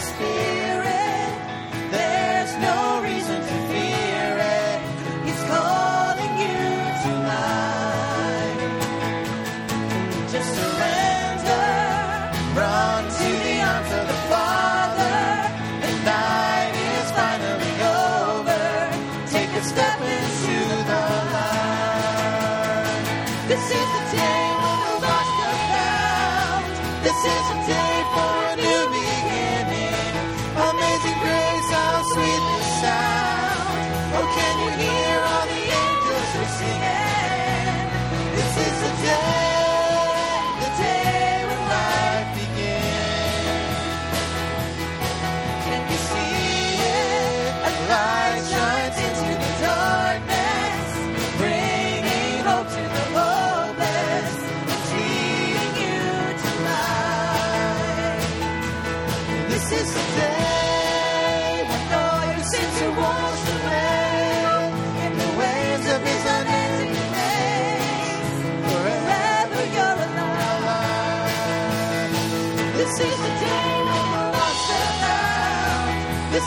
Spirit.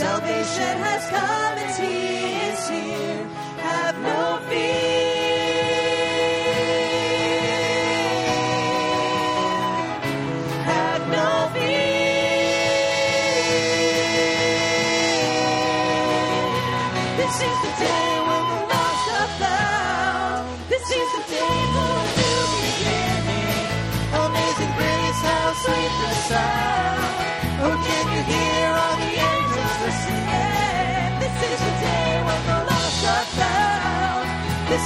Salvation has come and he is here. Have no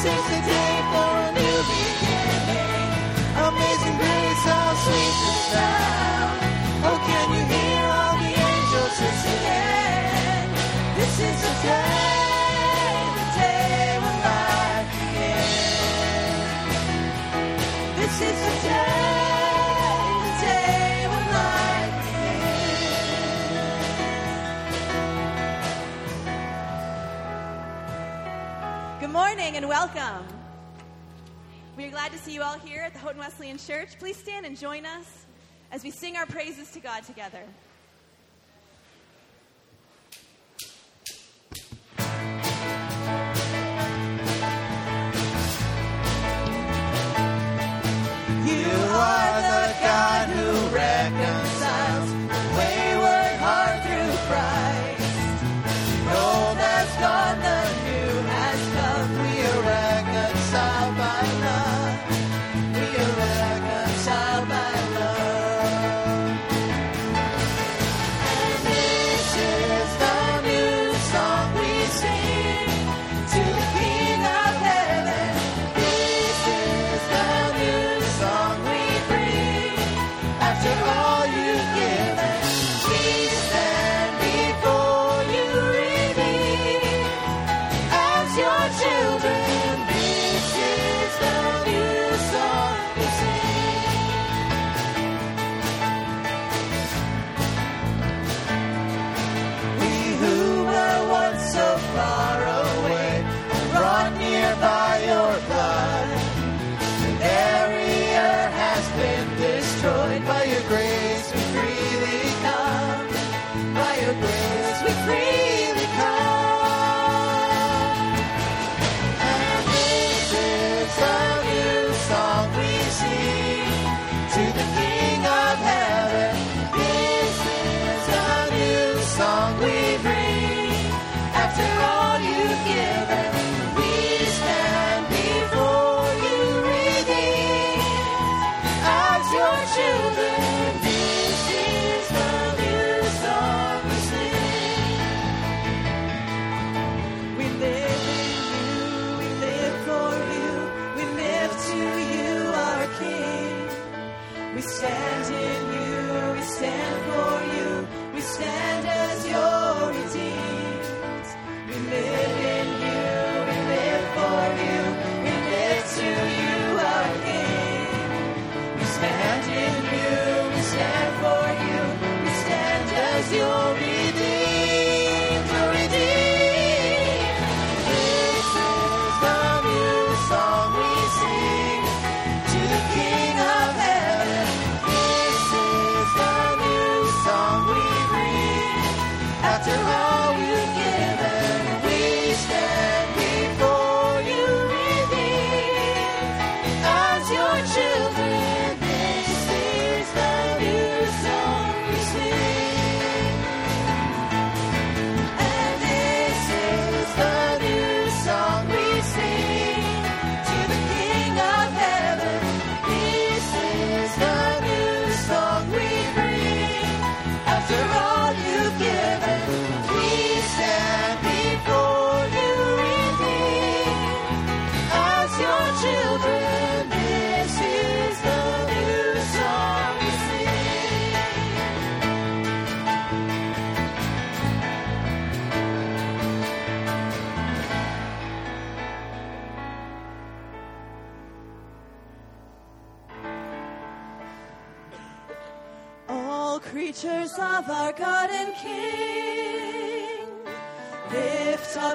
It's the day for a new beginning. Amazing grace, how sweet the sound. morning and welcome. We are glad to see you all here at the Houghton Wesleyan Church. Please stand and join us as we sing our praises to God together.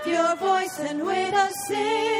your voice and with us sing.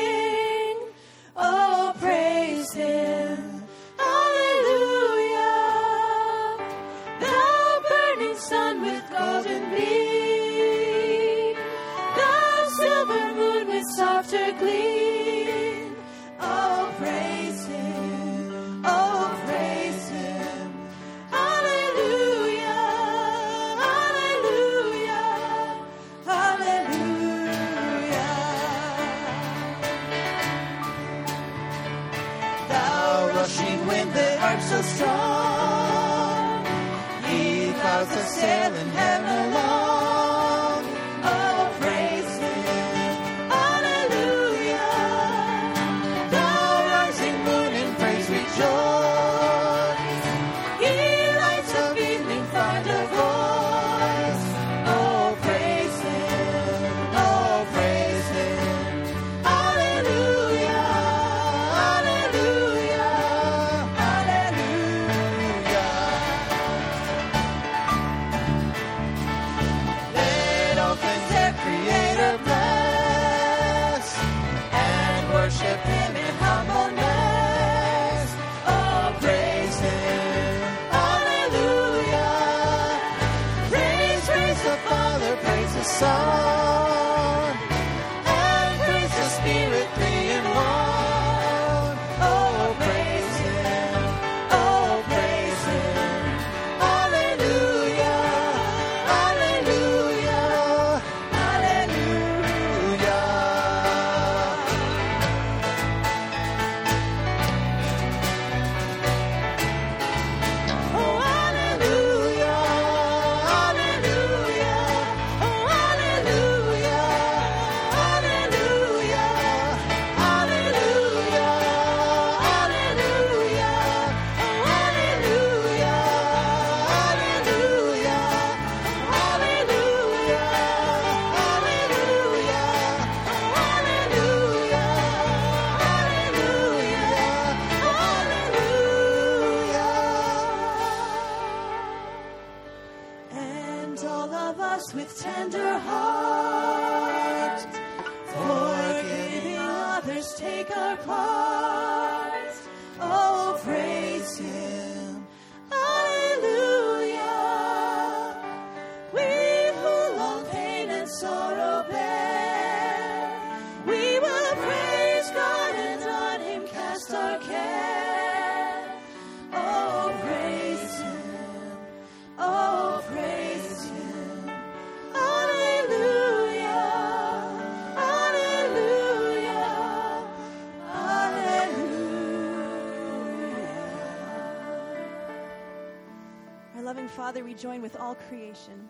loving Father, we join with all creation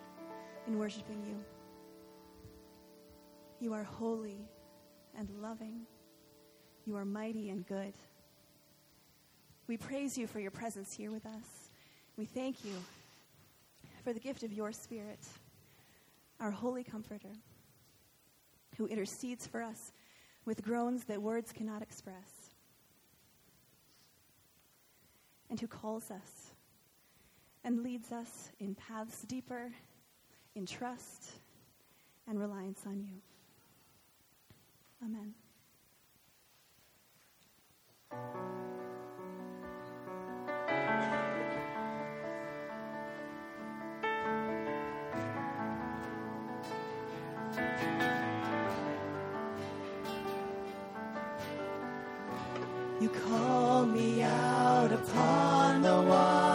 in worshiping you. You are holy and loving. You are mighty and good. We praise you for your presence here with us. We thank you for the gift of your Spirit, our holy comforter, who intercedes for us with groans that words cannot express, and who calls us and leads us in paths deeper in trust and reliance on you. Amen. You call me out upon the water.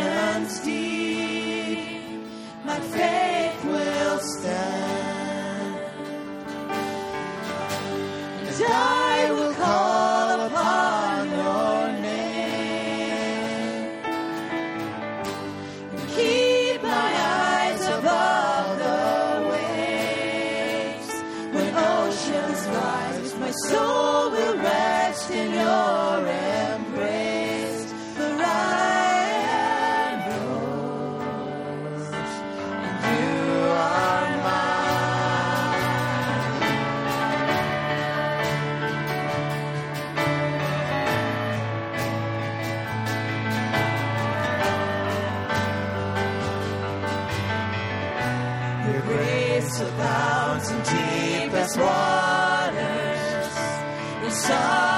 oceans deep. the mountains and deepest waters. The sun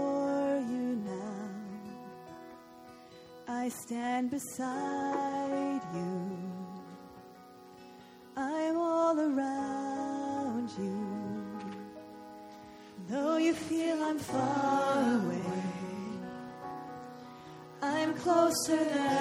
stand beside you. I'm all around you. Though you feel I'm far away, I'm closer than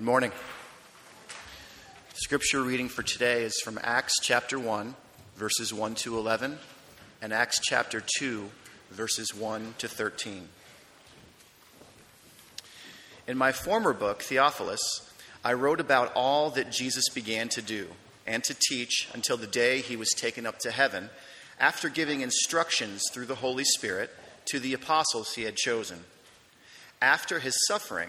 Good morning. Scripture reading for today is from Acts chapter 1, verses 1 to 11, and Acts chapter 2, verses 1 to 13. In my former book, Theophilus, I wrote about all that Jesus began to do and to teach until the day he was taken up to heaven, after giving instructions through the Holy Spirit to the apostles he had chosen. After his suffering,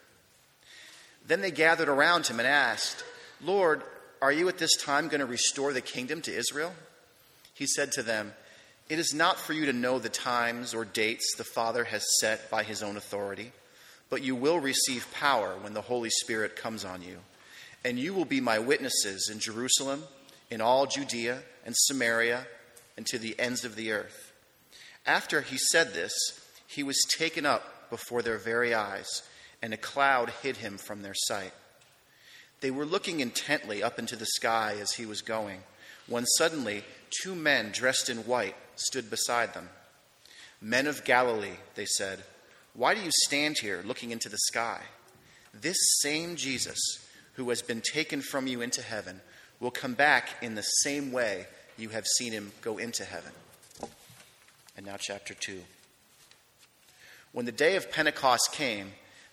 Then they gathered around him and asked, Lord, are you at this time going to restore the kingdom to Israel? He said to them, It is not for you to know the times or dates the Father has set by his own authority, but you will receive power when the Holy Spirit comes on you. And you will be my witnesses in Jerusalem, in all Judea and Samaria, and to the ends of the earth. After he said this, he was taken up before their very eyes and a cloud hid him from their sight. They were looking intently up into the sky as he was going, when suddenly two men dressed in white stood beside them. Men of Galilee, they said, why do you stand here looking into the sky? This same Jesus, who has been taken from you into heaven, will come back in the same way you have seen him go into heaven. And now, chapter 2. When the day of Pentecost came,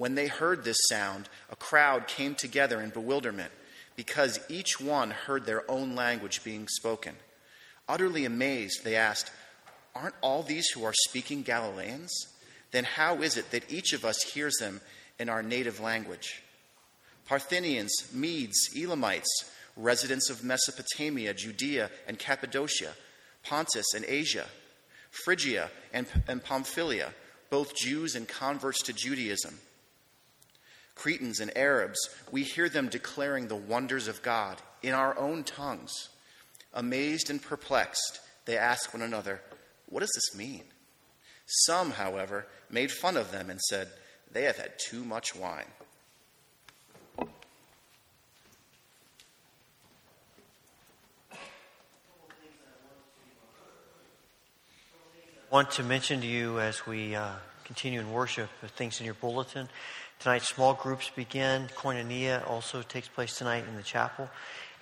When they heard this sound, a crowd came together in bewilderment because each one heard their own language being spoken. Utterly amazed, they asked, Aren't all these who are speaking Galileans? Then how is it that each of us hears them in our native language? Parthians, Medes, Elamites, residents of Mesopotamia, Judea, and Cappadocia, Pontus and Asia, Phrygia and, and Pamphylia, both Jews and converts to Judaism Cretans and Arabs, we hear them declaring the wonders of God in our own tongues. Amazed and perplexed, they ask one another, What does this mean? Some, however, made fun of them and said, They have had too much wine. I want to mention to you as we uh, continue in worship things in your bulletin. Tonight, small groups begin. Koinonia also takes place tonight in the chapel.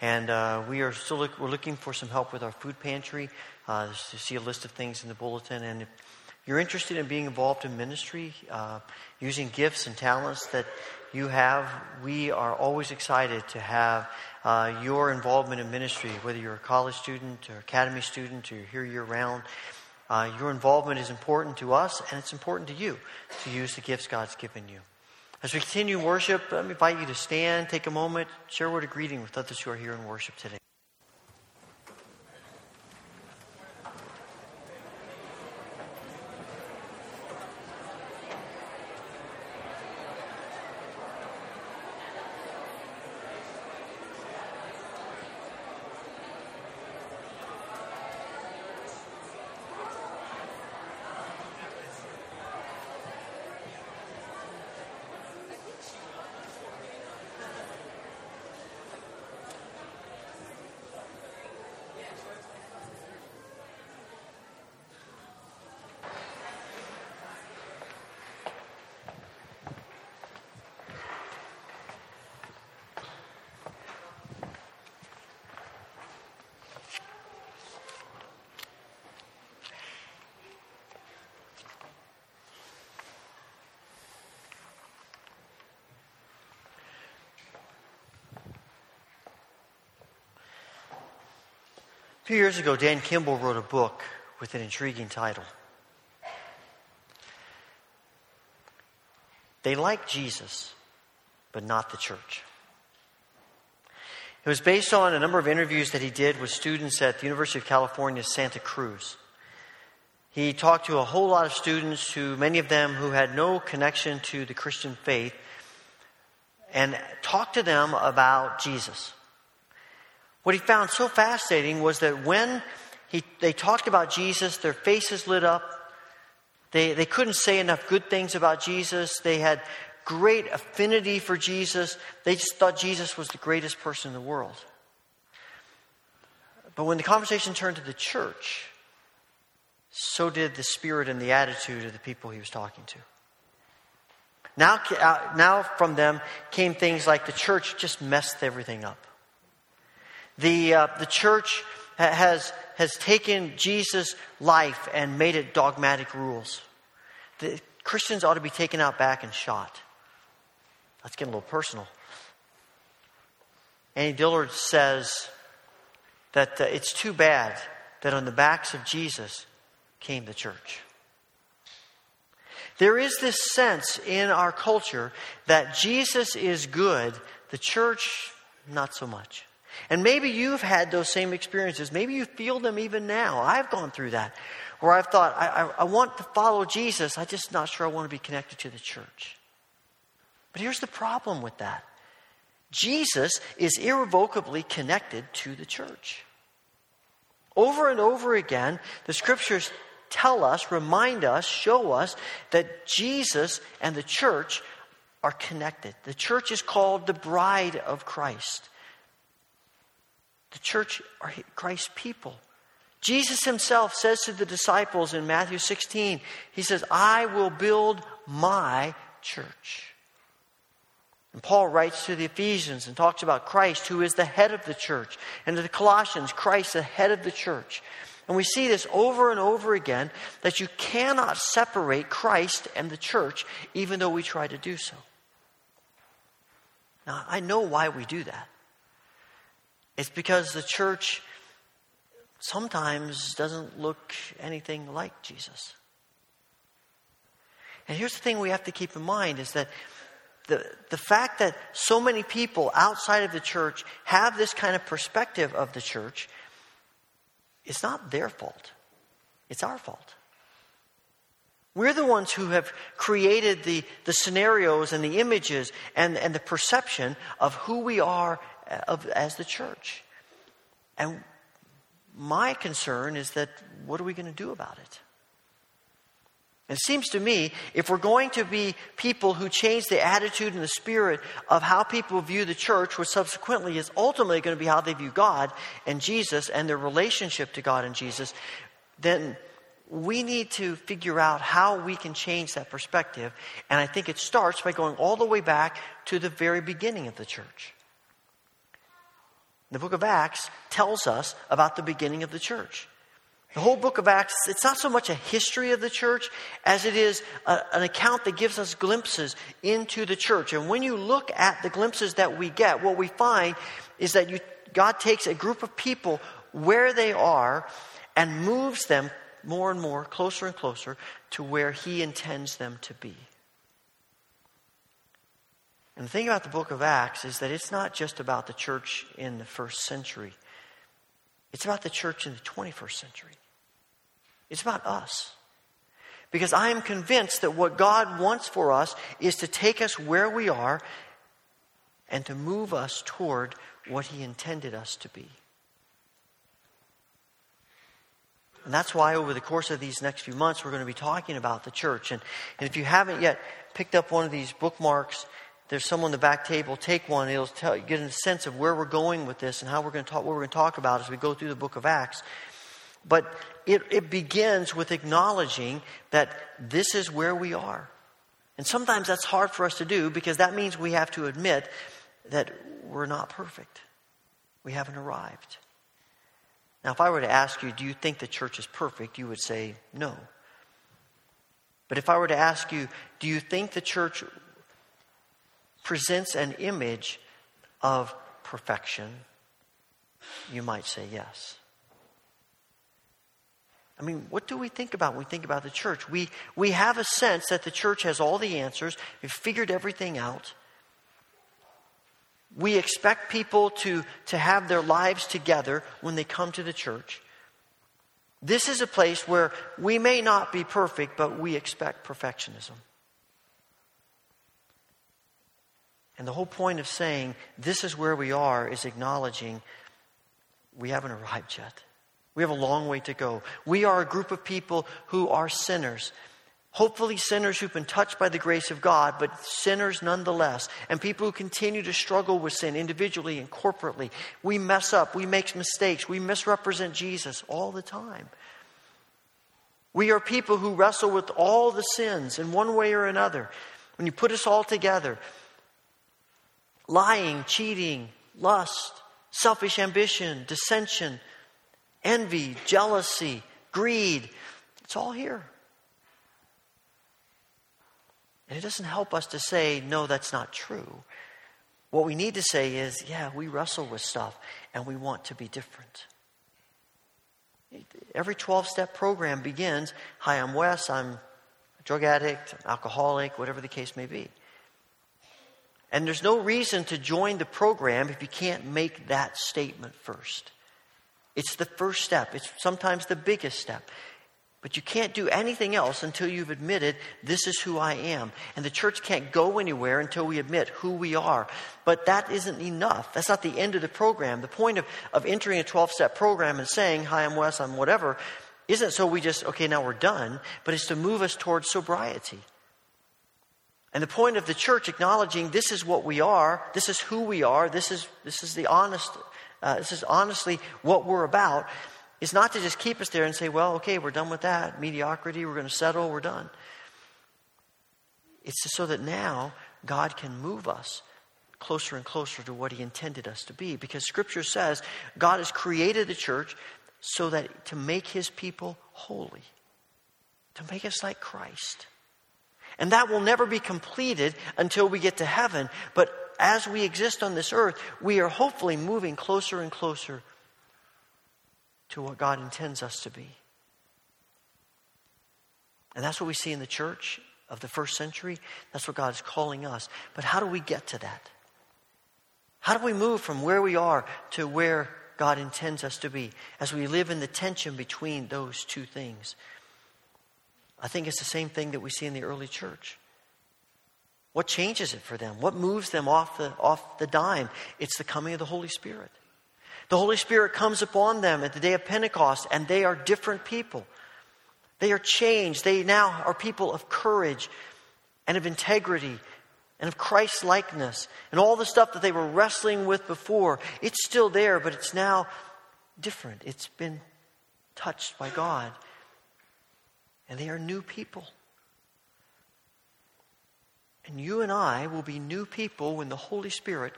And uh, we are still look, we're looking for some help with our food pantry. Uh, to see a list of things in the bulletin. And if you're interested in being involved in ministry, uh, using gifts and talents that you have, we are always excited to have uh, your involvement in ministry, whether you're a college student or academy student or you're here year round. Uh, your involvement is important to us, and it's important to you to use the gifts God's given you. As we continue worship, let me invite you to stand, take a moment, share a word of greeting with others who are here in worship today. Few years ago, Dan Kimball wrote a book with an intriguing title. They like Jesus, but not the church. It was based on a number of interviews that he did with students at the University of California, Santa Cruz. He talked to a whole lot of students, who many of them who had no connection to the Christian faith, and talked to them about Jesus. What he found so fascinating was that when he, they talked about Jesus, their faces lit up. They, they couldn't say enough good things about Jesus. They had great affinity for Jesus. They just thought Jesus was the greatest person in the world. But when the conversation turned to the church, so did the spirit and the attitude of the people he was talking to. Now, uh, now from them came things like the church just messed everything up. The, uh, the church has, has taken Jesus' life and made it dogmatic rules. The Christians ought to be taken out back and shot. Let's get a little personal. Annie Dillard says that uh, it's too bad that on the backs of Jesus came the church. There is this sense in our culture that Jesus is good, the church, not so much. And maybe you've had those same experiences. Maybe you feel them even now. I've gone through that, where I've thought, I, I, I want to follow Jesus. I'm just not sure I want to be connected to the church. But here's the problem with that Jesus is irrevocably connected to the church. Over and over again, the scriptures tell us, remind us, show us that Jesus and the church are connected. The church is called the bride of Christ. The church are Christ's people. Jesus himself says to the disciples in Matthew 16, He says, I will build my church. And Paul writes to the Ephesians and talks about Christ, who is the head of the church. And to the Colossians, Christ, the head of the church. And we see this over and over again that you cannot separate Christ and the church, even though we try to do so. Now, I know why we do that. It's because the church sometimes doesn't look anything like Jesus. And here's the thing we have to keep in mind is that the, the fact that so many people outside of the church have this kind of perspective of the church it's not their fault. It's our fault. We're the ones who have created the, the scenarios and the images and, and the perception of who we are of, as the church. And my concern is that what are we going to do about it? It seems to me if we're going to be people who change the attitude and the spirit of how people view the church, which subsequently is ultimately going to be how they view God and Jesus and their relationship to God and Jesus, then we need to figure out how we can change that perspective. And I think it starts by going all the way back to the very beginning of the church. The book of Acts tells us about the beginning of the church. The whole book of Acts, it's not so much a history of the church as it is a, an account that gives us glimpses into the church. And when you look at the glimpses that we get, what we find is that you, God takes a group of people where they are and moves them more and more, closer and closer to where He intends them to be. And the thing about the book of Acts is that it's not just about the church in the first century, it's about the church in the 21st century. It's about us. Because I am convinced that what God wants for us is to take us where we are and to move us toward what He intended us to be. And that's why, over the course of these next few months, we're going to be talking about the church. And, and if you haven't yet picked up one of these bookmarks, there's someone on the back table. Take one. It'll tell get a sense of where we're going with this and how we're going to talk, what we're going to talk about as we go through the book of Acts. But it, it begins with acknowledging that this is where we are. And sometimes that's hard for us to do because that means we have to admit that we're not perfect. We haven't arrived. Now, if I were to ask you, do you think the church is perfect? You would say no. But if I were to ask you, do you think the church presents an image of perfection, you might say yes. I mean, what do we think about when we think about the church? We, we have a sense that the church has all the answers, we've figured everything out. We expect people to, to have their lives together when they come to the church. This is a place where we may not be perfect, but we expect perfectionism. And the whole point of saying this is where we are is acknowledging we haven't arrived yet. We have a long way to go. We are a group of people who are sinners. Hopefully, sinners who've been touched by the grace of God, but sinners nonetheless. And people who continue to struggle with sin individually and corporately. We mess up, we make mistakes, we misrepresent Jesus all the time. We are people who wrestle with all the sins in one way or another. When you put us all together, lying, cheating, lust, selfish ambition, dissension, envy, jealousy, greed. It's all here. And it doesn't help us to say, no, that's not true. What we need to say is, yeah, we wrestle with stuff and we want to be different. Every 12 step program begins Hi, I'm Wes, I'm a drug addict, alcoholic, whatever the case may be. And there's no reason to join the program if you can't make that statement first. It's the first step, it's sometimes the biggest step. But you can't do anything else until you've admitted, this is who I am. And the church can't go anywhere until we admit who we are. But that isn't enough. That's not the end of the program. The point of, of entering a 12 step program and saying, Hi, I'm Wes, I'm whatever, isn't so we just, okay, now we're done, but it's to move us towards sobriety. And the point of the church acknowledging this is what we are, this is who we are, this is, this is the honest, uh, this is honestly what we're about, is not to just keep us there and say, well, okay, we're done with that. Mediocrity, we're going to settle, we're done. It's so that now God can move us closer and closer to what He intended us to be. Because Scripture says God has created the church so that to make His people holy, to make us like Christ. And that will never be completed until we get to heaven. But as we exist on this earth, we are hopefully moving closer and closer to what God intends us to be. And that's what we see in the church of the first century. That's what God is calling us. But how do we get to that? How do we move from where we are to where God intends us to be as we live in the tension between those two things? I think it's the same thing that we see in the early church. What changes it for them? What moves them off the, off the dime? It's the coming of the Holy Spirit. The Holy Spirit comes upon them at the day of Pentecost, and they are different people. They are changed. They now are people of courage and of integrity and of Christ likeness. And all the stuff that they were wrestling with before, it's still there, but it's now different. It's been touched by God and they are new people. And you and I will be new people when the Holy Spirit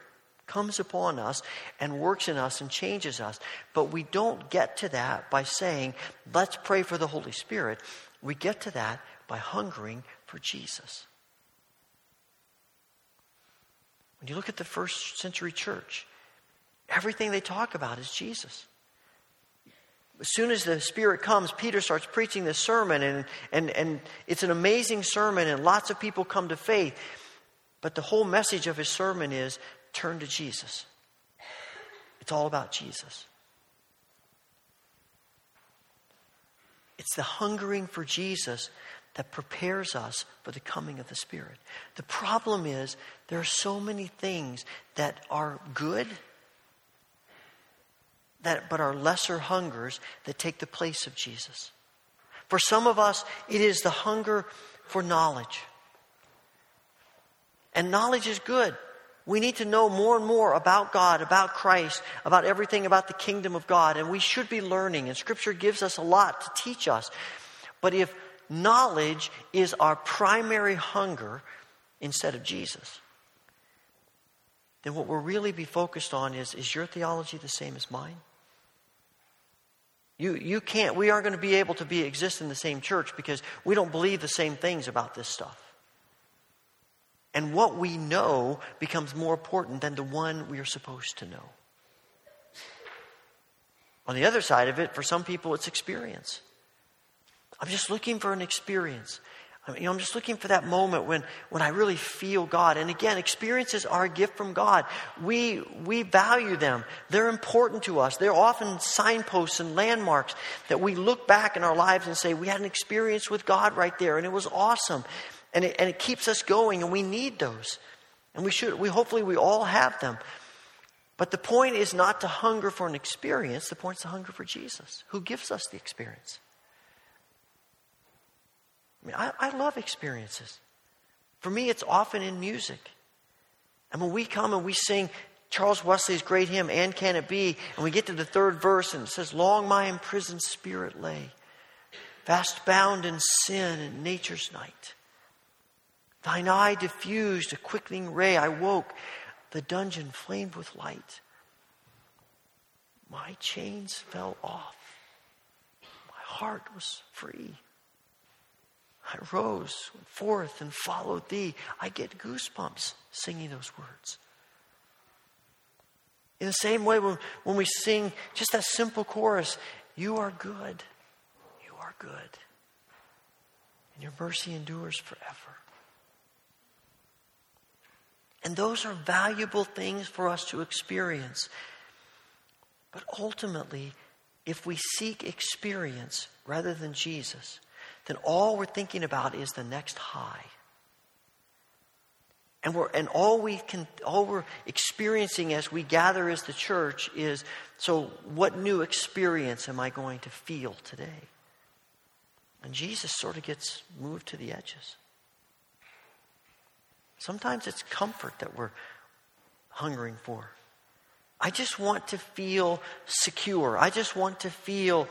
comes upon us and works in us and changes us. But we don't get to that by saying, let's pray for the Holy Spirit. We get to that by hungering for Jesus. When you look at the first century church, everything they talk about is Jesus as soon as the Spirit comes, Peter starts preaching this sermon, and, and, and it's an amazing sermon, and lots of people come to faith. But the whole message of his sermon is turn to Jesus. It's all about Jesus. It's the hungering for Jesus that prepares us for the coming of the Spirit. The problem is there are so many things that are good that, but are lesser hungers that take the place of Jesus. For some of us, it is the hunger for knowledge. And knowledge is good. We need to know more and more about God, about Christ, about everything about the kingdom of God. And we should be learning. And Scripture gives us a lot to teach us. But if knowledge is our primary hunger instead of Jesus, then what we'll really be focused on is is your theology the same as mine? You, you can't, we aren't going to be able to be exist in the same church because we don't believe the same things about this stuff. And what we know becomes more important than the one we are supposed to know. On the other side of it, for some people, it's experience. I'm just looking for an experience. You know, I'm just looking for that moment when, when I really feel God. And again, experiences are a gift from God. We, we value them. They're important to us. They're often signposts and landmarks that we look back in our lives and say, we had an experience with God right there, and it was awesome. And it, and it keeps us going, and we need those. And we should, we hopefully we all have them. But the point is not to hunger for an experience, the point is to hunger for Jesus, who gives us the experience. I mean, I, I love experiences. For me, it's often in music. And when we come and we sing Charles Wesley's great hymn, And Can It Be? And we get to the third verse and it says, Long my imprisoned spirit lay, fast bound in sin and nature's night. Thine eye diffused a quickening ray. I woke, the dungeon flamed with light. My chains fell off. My heart was free. I rose, forth, and followed thee. I get goosebumps singing those words. In the same way, when, when we sing just that simple chorus, You are good, you are good, and your mercy endures forever. And those are valuable things for us to experience. But ultimately, if we seek experience rather than Jesus, then all we're thinking about is the next high. And, we're, and all we can, all we're experiencing as we gather as the church is, so what new experience am I going to feel today? And Jesus sort of gets moved to the edges. Sometimes it's comfort that we're hungering for. I just want to feel secure. I just want to feel,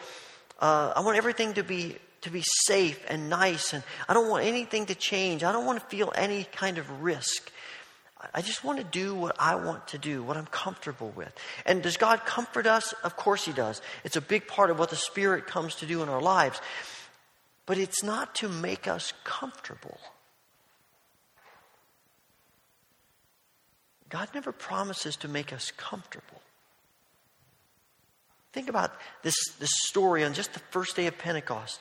uh, I want everything to be, to be safe and nice. And I don't want anything to change. I don't want to feel any kind of risk. I just want to do what I want to do, what I'm comfortable with. And does God comfort us? Of course He does. It's a big part of what the Spirit comes to do in our lives. But it's not to make us comfortable. God never promises to make us comfortable. Think about this, this story on just the first day of Pentecost.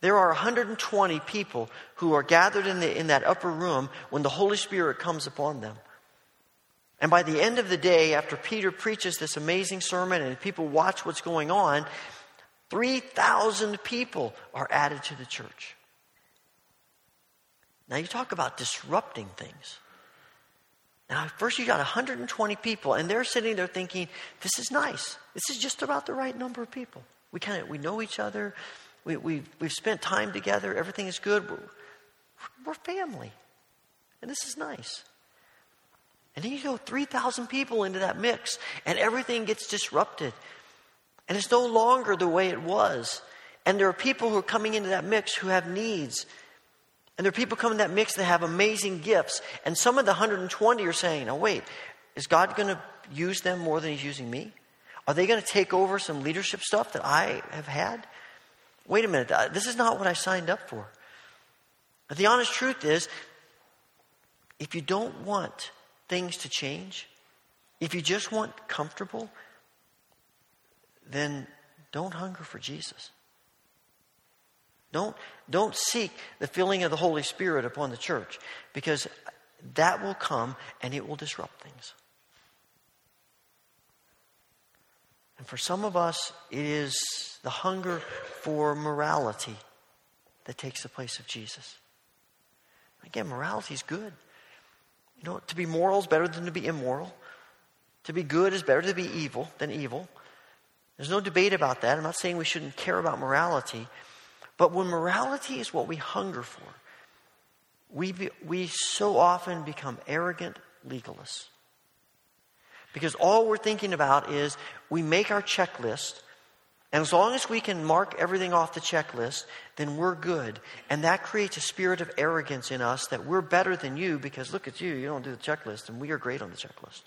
There are 120 people who are gathered in, the, in that upper room when the Holy Spirit comes upon them. And by the end of the day, after Peter preaches this amazing sermon and people watch what's going on, 3,000 people are added to the church. Now, you talk about disrupting things. Now, first you got 120 people, and they're sitting there thinking, this is nice. This is just about the right number of people. We kind of we know each other. We, we've, we've spent time together. Everything is good. We're, we're family. And this is nice. And then you go 3,000 people into that mix, and everything gets disrupted. And it's no longer the way it was. And there are people who are coming into that mix who have needs and there are people coming in that mix that have amazing gifts. And some of the 120 are saying, "Oh, wait, is God going to use them more than He's using me? Are they going to take over some leadership stuff that I have had? Wait a minute, uh, this is not what I signed up for. But the honest truth is, if you don't want things to change, if you just want comfortable, then don't hunger for Jesus. Don't, don't seek the filling of the Holy Spirit upon the church because that will come and it will disrupt things. And for some of us, it is the hunger for morality that takes the place of Jesus. Again, morality is good. You know, to be moral is better than to be immoral. To be good is better to be evil than evil. There's no debate about that. I'm not saying we shouldn't care about morality. But when morality is what we hunger for, we, be, we so often become arrogant legalists. Because all we're thinking about is we make our checklist, and as long as we can mark everything off the checklist, then we're good. And that creates a spirit of arrogance in us that we're better than you because look at you, you don't do the checklist, and we are great on the checklist.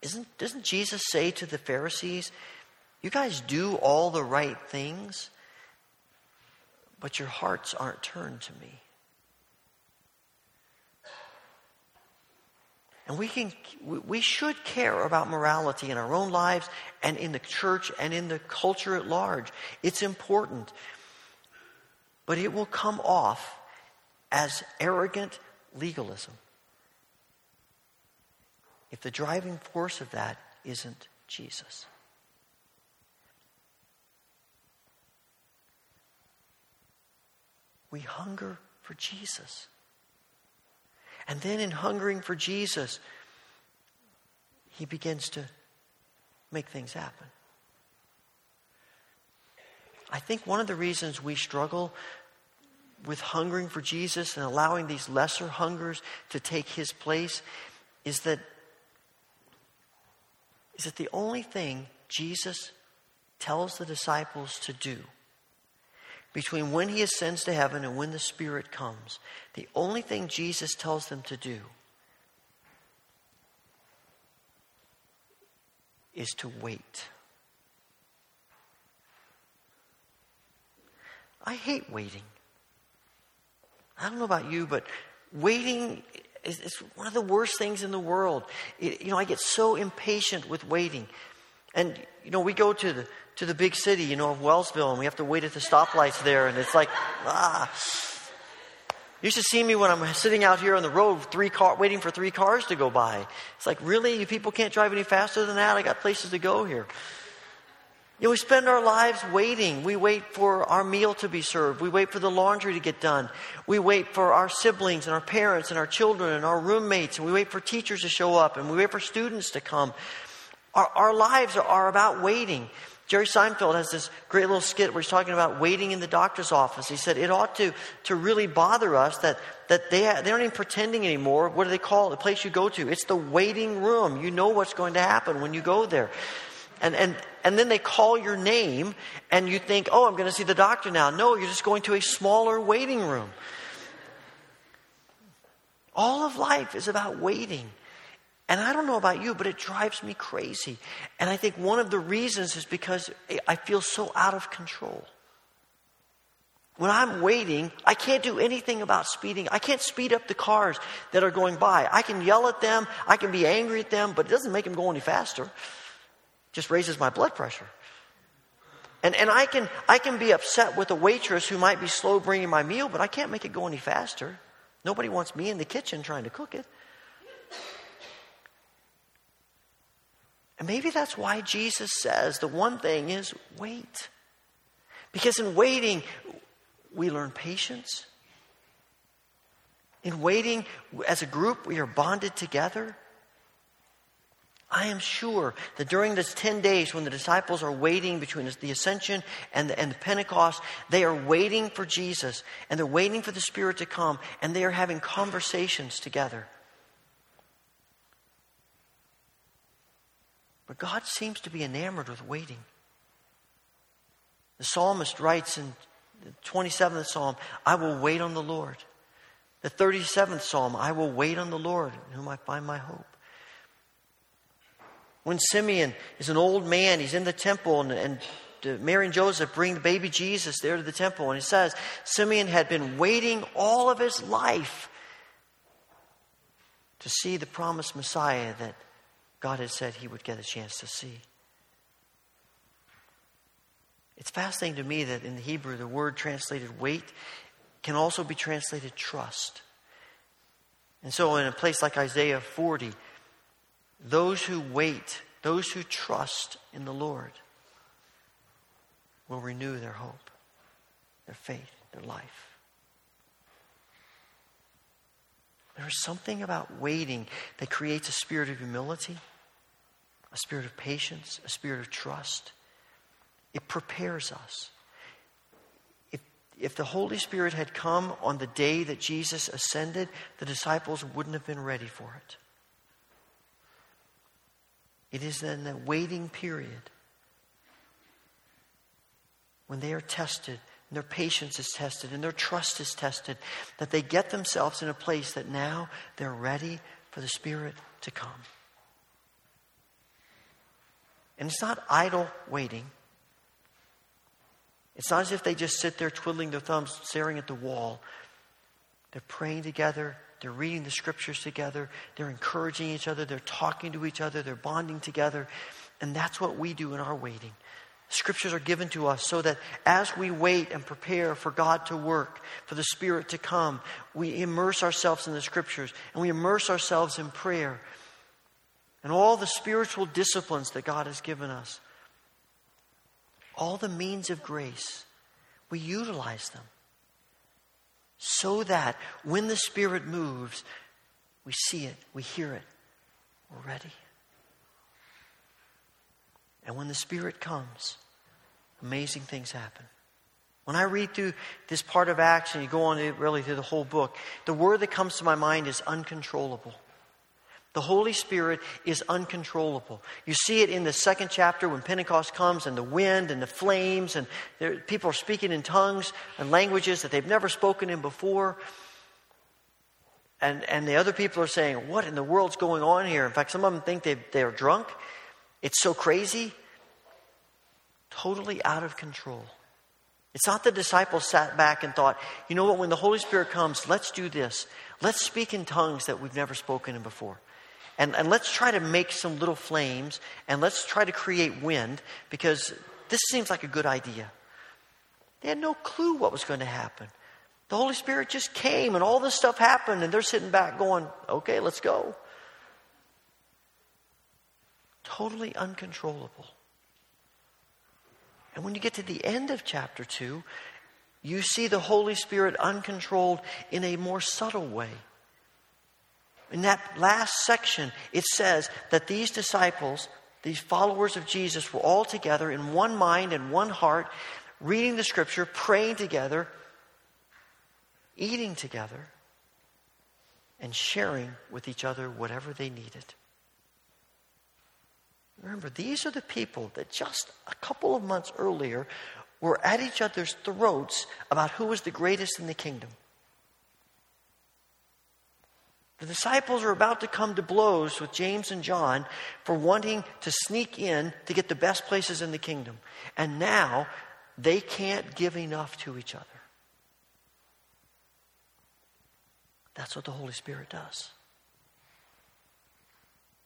Isn't, doesn't Jesus say to the Pharisees, you guys do all the right things, but your hearts aren't turned to me. And we can, we- should care about morality in our own lives and in the church and in the culture at large. It's important. But it will come off as arrogant legalism if the driving force of that isn't Jesus. We hunger for Jesus. And then, in hungering for Jesus, he begins to make things happen. I think one of the reasons we struggle with hungering for Jesus and allowing these lesser hungers to take his place is that is that the only thing Jesus tells the disciples to do between when he ascends to heaven and when the Spirit comes, the only thing Jesus tells them to do is to wait. I hate waiting. I don't know about you, but waiting is, one of the worst things in the world. It- you know, I get so impatient with waiting. And, you know, we go to the, to the big city, you know, of Wellsville, and we have to wait at the stoplights there, and it's like, ah. You should see me when I'm sitting out here on the road, three car, waiting for three cars to go by. It's like, really? You people can't drive any faster than that? I got places to go here. You know, we spend our lives waiting. We wait for our meal to be served. We wait for the laundry to get done. We wait for our siblings and our parents and our children and our roommates. And we wait for teachers to show up and we wait for students to come. Our, our lives are, about waiting. Jerry Seinfeld has this great little skit where he's talking about waiting in the doctor's office. He said it ought to, to really bother us that, that they, they aren't even pretending anymore. What do they call it? The place you go to? It's the waiting room. You know what's going to happen when you go there. And, and, and then they call your name, and you think, oh, I'm going to see the doctor now. No, you're just going to a smaller waiting room. All of life is about waiting. And I don't know about you, but it drives me crazy. And I think one of the reasons is because I feel so out of control. When I'm waiting, I can't do anything about speeding. I can't speed up the cars that are going by. I can yell at them, I can be angry at them, but it doesn't make them go any faster. It just raises my blood pressure. And, and I, can, I can be upset with a waitress who might be slow bringing my meal, but I can't make it go any faster. Nobody wants me in the kitchen trying to cook it. And maybe that's why Jesus says the one thing is wait. Because in waiting, we learn patience. In waiting, as a group, we are bonded together. I am sure that during this 10 days when the disciples are waiting between the ascension and the, and the Pentecost, they are waiting for Jesus and they're waiting for the Spirit to come and they are having conversations together. But God seems to be enamored with waiting. The psalmist writes in the 27th psalm, I will wait on the Lord. The 37th psalm, I will wait on the Lord, in whom I find my hope. When Simeon is an old man, he's in the temple, and, and Mary and Joseph bring the baby Jesus there to the temple, and it says Simeon had been waiting all of his life to see the promised Messiah that God had said he would get a chance to see. It's fascinating to me that in the Hebrew, the word translated wait can also be translated trust. And so, in a place like Isaiah 40, those who wait, those who trust in the Lord, will renew their hope, their faith, their life. There's something about waiting that creates a spirit of humility, a spirit of patience, a spirit of trust. It prepares us. If, if the Holy Spirit had come on the day that Jesus ascended, the disciples wouldn't have been ready for it. It is in the waiting period when they are tested and their patience is tested and their trust is tested that they get themselves in a place that now they're ready for the Spirit to come. And it's not idle waiting. It's not as if they just sit there twiddling their thumbs, staring at the wall. They're praying together, they're reading the scriptures together, they're encouraging each other, they're talking to each other, they're bonding together. And that's what we do in our waiting. Scriptures are given to us so that as we wait and prepare for God to work, for the Spirit to come, we immerse ourselves in the Scriptures and we immerse ourselves in prayer and all the spiritual disciplines that God has given us. All the means of grace, we utilize them so that when the Spirit moves, we see it, we hear it, we're ready. And when the Spirit comes, amazing things happen. When I read through this part of Acts, and you go on really through the whole book, the word that comes to my mind is uncontrollable. The Holy Spirit is uncontrollable. You see it in the second chapter when Pentecost comes and the wind and the flames, and there, people are speaking in tongues and languages that they've never spoken in before. And, and the other people are saying, What in the world's going on here? In fact, some of them think they, they're drunk. It's so crazy, totally out of control. It's not the disciples sat back and thought, you know what, when the Holy Spirit comes, let's do this. Let's speak in tongues that we've never spoken in before. And, and let's try to make some little flames and let's try to create wind because this seems like a good idea. They had no clue what was going to happen. The Holy Spirit just came and all this stuff happened, and they're sitting back going, okay, let's go totally uncontrollable. And when you get to the end of chapter 2, you see the Holy Spirit uncontrolled in a more subtle way. In that last section, it says that these disciples, these followers of Jesus, were all together in one mind and one heart, reading the scripture, praying together, eating together, and sharing with each other whatever they needed. Remember, these are the people that just a couple of months earlier were at each other's throats about who was the greatest in the kingdom. The disciples are about to come to blows with James and John for wanting to sneak in to get the best places in the kingdom. And now they can't give enough to each other. That's what the Holy Spirit does.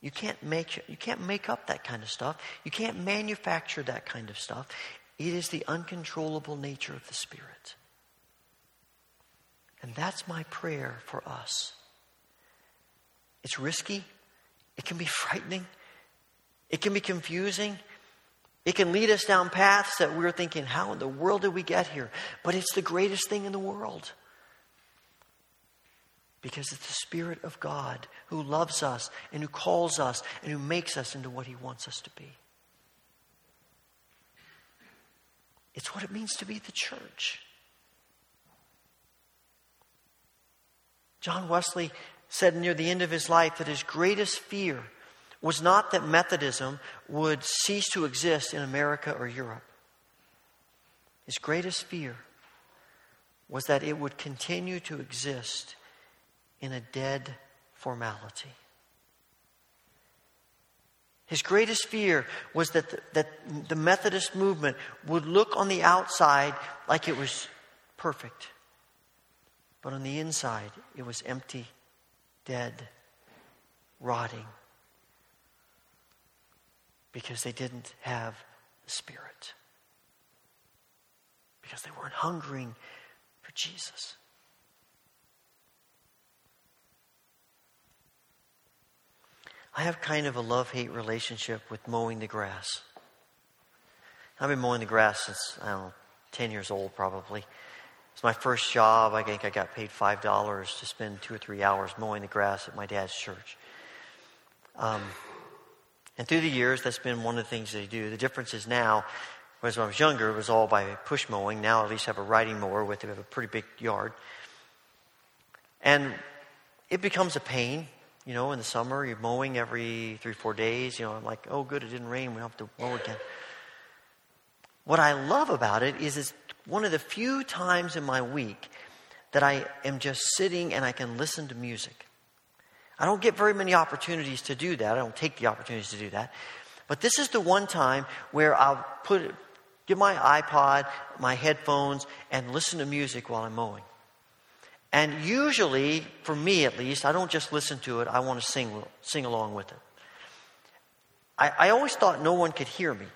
You can't make you can't make up that kind of stuff. You can't manufacture that kind of stuff. It is the uncontrollable nature of the Spirit. And that's my prayer for us. It's risky. It can be frightening. It can be confusing. It can lead us down paths that we're thinking, how in the world did we get here? But it's the greatest thing in the world. Because it's the Spirit of God who loves us and who calls us and who makes us into what He wants us to be. It's what it means to be the church. John Wesley said near the end of his life that his greatest fear was not that Methodism would cease to exist in America or Europe. His greatest fear was that it would continue to exist in a dead formality. His greatest fear was that the, that the Methodist movement would look on the outside like it was perfect, but on the inside, it was empty, dead, rotting, because they didn't have the Spirit, because they weren't hungering for Jesus. I have kind of a love hate relationship with mowing the grass. I've been mowing the grass since, I don't know, 10 years old probably. It's my first job. I think I got paid $5 to spend two or three hours mowing the grass at my dad's church. Um, and through the years, that's been one of the things they do. The difference is now, whereas when I was younger, it was all by push mowing. Now at least I have a riding mower with it. We have a pretty big yard. And it becomes a pain you know, in the summer, you're mowing every three, four days. You know, I'm like, oh, good, it didn't rain. We don't have to mow again. What I love about it is it's one of the few times in my week that I am just sitting and I can listen to music. I don't get very many opportunities to do that. I don't take the opportunities to do that. But this is the one time where I'll put, get my iPod, my headphones, and listen to music while I'm mowing. And usually, for me at least, I don't just listen to it, I want to sing, sing along with it. I, I always thought no one could hear me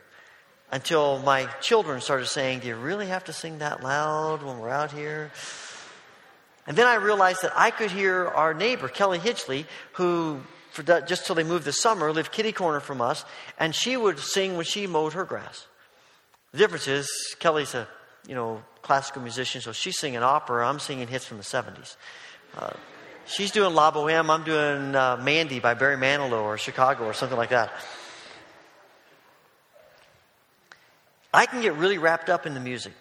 until my children started saying, Do you really have to sing that loud when we're out here? And then I realized that I could hear our neighbor, Kelly Hitchley, who, for that, just till they moved this summer, lived kitty corner from us, and she would sing when she mowed her grass. The difference is, Kelly's a you know classical musician, so she's singing opera. I'm singing hits from the 70s. Uh, she's doing La Boheme. I'm doing uh, Mandy by Barry Manilow or Chicago or something like that. I can get really wrapped up in the music.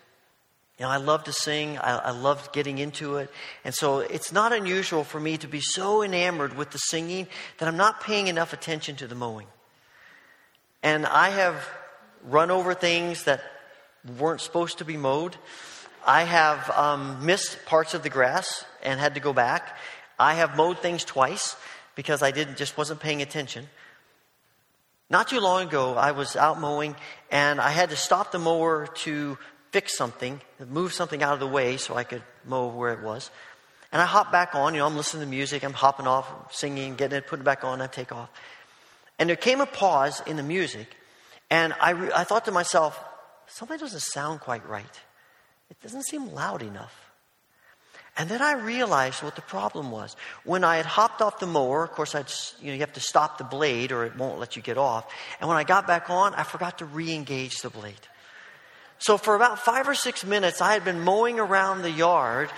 You know, I love to sing. I, I love getting into it. And so it's not unusual for me to be so enamored with the singing that I'm not paying enough attention to the mowing. And I have run over things that weren't supposed to be mowed. I have um, missed parts of the grass and had to go back. I have mowed things twice because I didn't just wasn't paying attention. Not too long ago, I was out mowing and I had to stop the mower to fix something, move something out of the way so I could mow where it was. And I hop back on, you know, I'm listening to music, I'm hopping off, singing, getting it, putting it back on, I take off. And there came a pause in the music, and I, re- I thought to myself, something doesn't sound quite right. It doesn't seem loud enough. And then I realized what the problem was. When I had hopped off the mower, of course, I'd, you, know, you have to stop the blade or it won't let you get off. And when I got back on, I forgot to re engage the blade. So for about five or six minutes, I had been mowing around the yard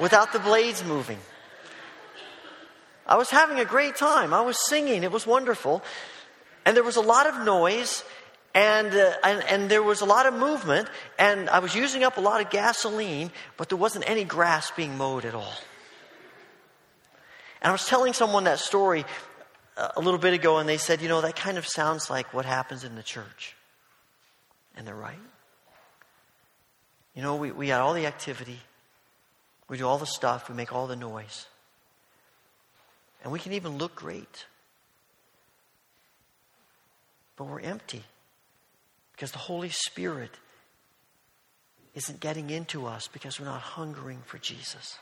without the blades moving. I was having a great time. I was singing. It was wonderful. And there was a lot of noise and, uh, and, and there was a lot of movement, and I was using up a lot of gasoline, but there wasn't any grass being mowed at all. And I was telling someone that story uh, a little bit ago, and they said, you know, that kind of sounds like what happens in the church. And they're right. You know, we, we got all the activity, we do all the stuff, we make all the noise. And we can even look great. But we're empty. Because the Holy Spirit isn't getting into us because we're not hungering for Jesus.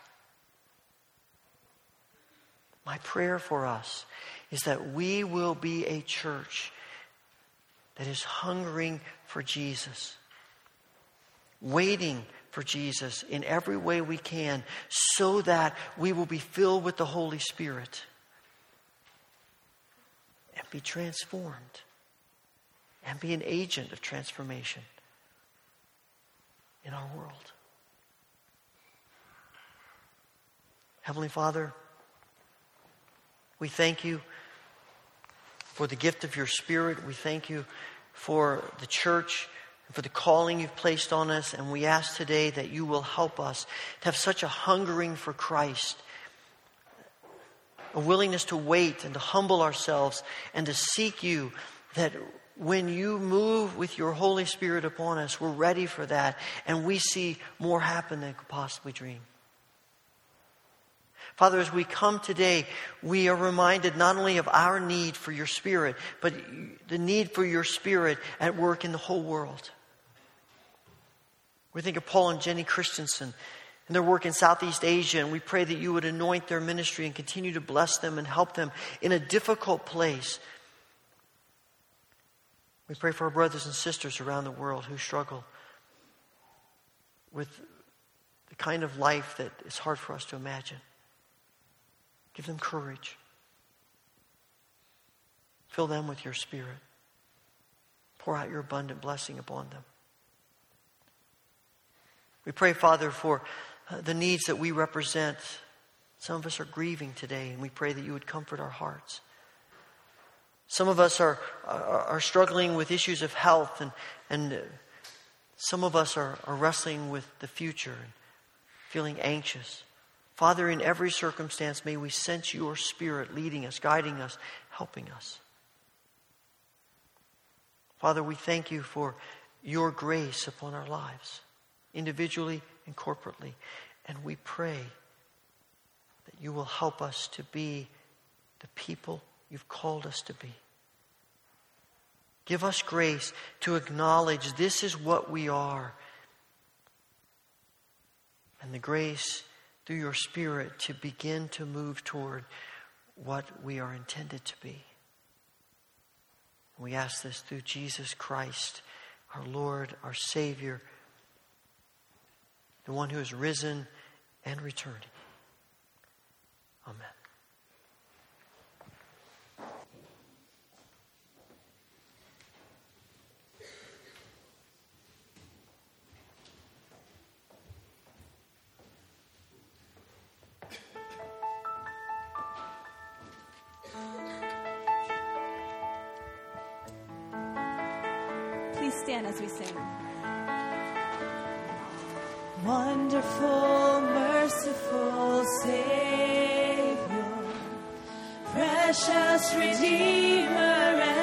My prayer for us is that we will be a church that is hungering for Jesus, waiting for Jesus in every way we can, so that we will be filled with the Holy Spirit and be transformed and be an agent of transformation in our world. Heavenly Father, we thank you for the gift of your Spirit. We thank you for the church and for the calling you've placed on us. And we ask today that you will help us to have such a hungering for Christ, a willingness to wait and to humble ourselves and to seek you that when you move with your Holy Spirit upon us, we're ready for that, and we see more happen than could possibly dream. Father, as we come today, we are reminded not only of our need for your Spirit, but the need for your Spirit at work in the whole world. We think of Paul and Jenny Christensen and their work in Southeast Asia, and we pray that you would anoint their ministry and continue to bless them and help them in a difficult place we pray for our brothers and sisters around the world who struggle with the kind of life that is hard for us to imagine. Give them courage. Fill them with your spirit. Pour out your abundant blessing upon them. We pray, Father, for uh, the needs that we represent. Some of us are grieving today, and we pray that you would comfort our hearts. Some of us are, are, are struggling with issues of health, and, and uh, some of us are, are wrestling with the future and feeling anxious. Father, in every circumstance, may we sense your spirit leading us, guiding us, helping us. Father, we thank you for your grace upon our lives, individually and corporately. And we pray that you will help us to be the people you've called us to be. Give us grace to acknowledge this is what we are. And the grace through your Spirit to begin to move toward what we are intended to be. We ask this through Jesus Christ, our Lord, our Savior, the one who has risen and returned. Amen. please stand as we sing? Wonderful, merciful Savior, precious Redeemer.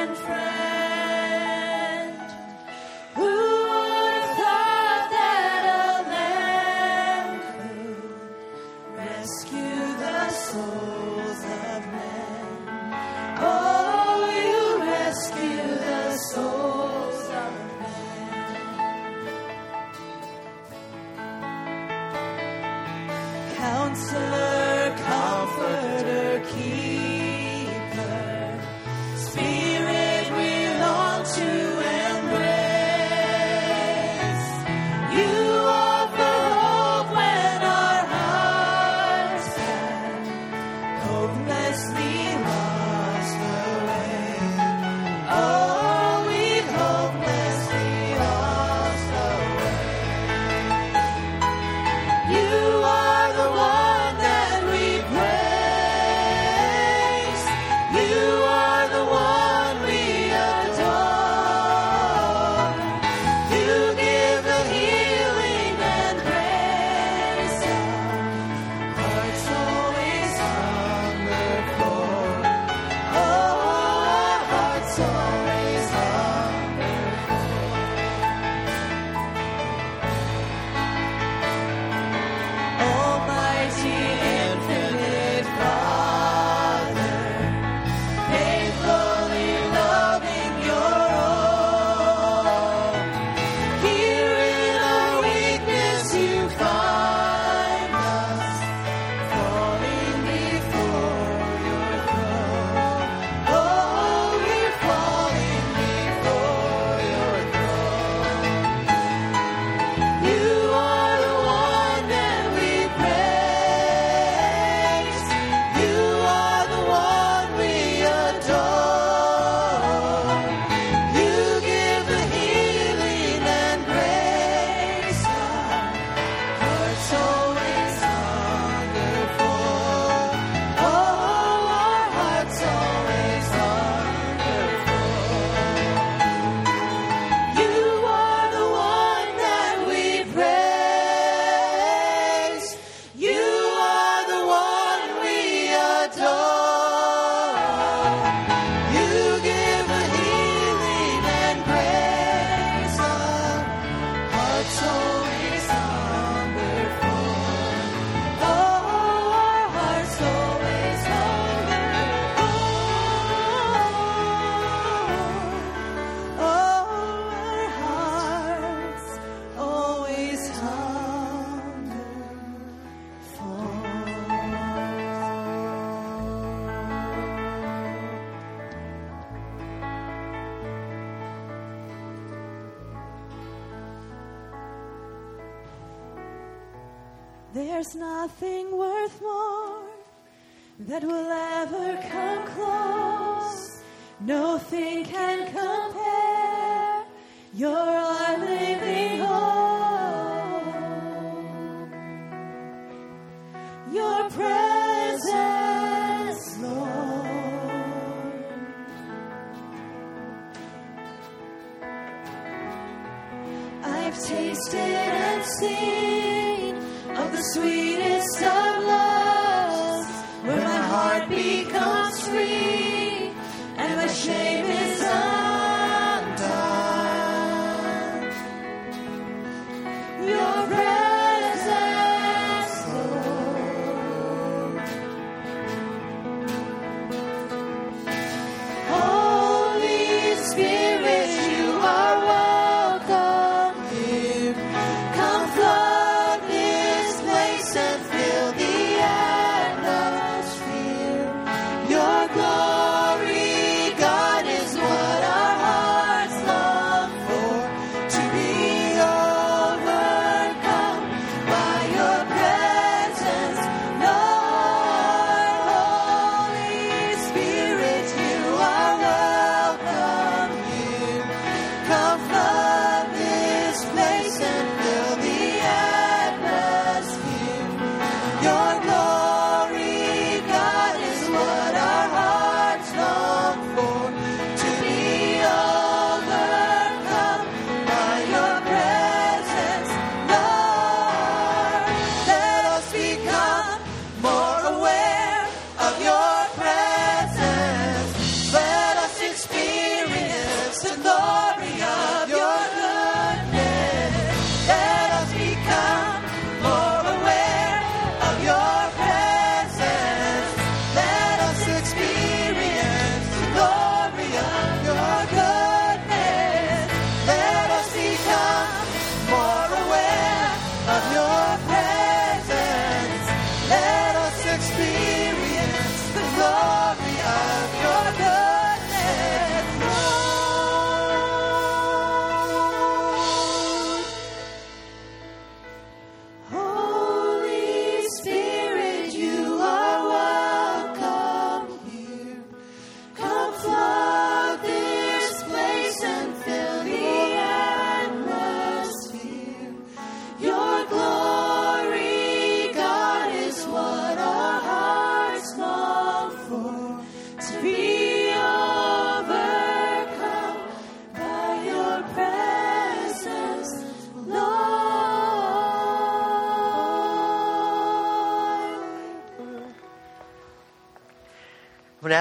I've tasted and seen of the sweetest of love.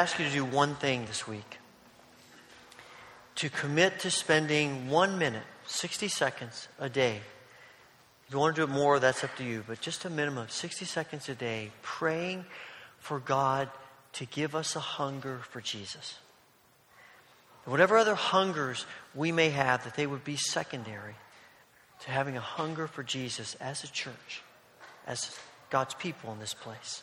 Ask you to do one thing this week to commit to spending one minute, 60 seconds a day. If you want to do it more, that's up to you, but just a minimum, 60 seconds a day, praying for God to give us a hunger for Jesus. Whatever other hungers we may have, that they would be secondary to having a hunger for Jesus as a church, as God's people in this place.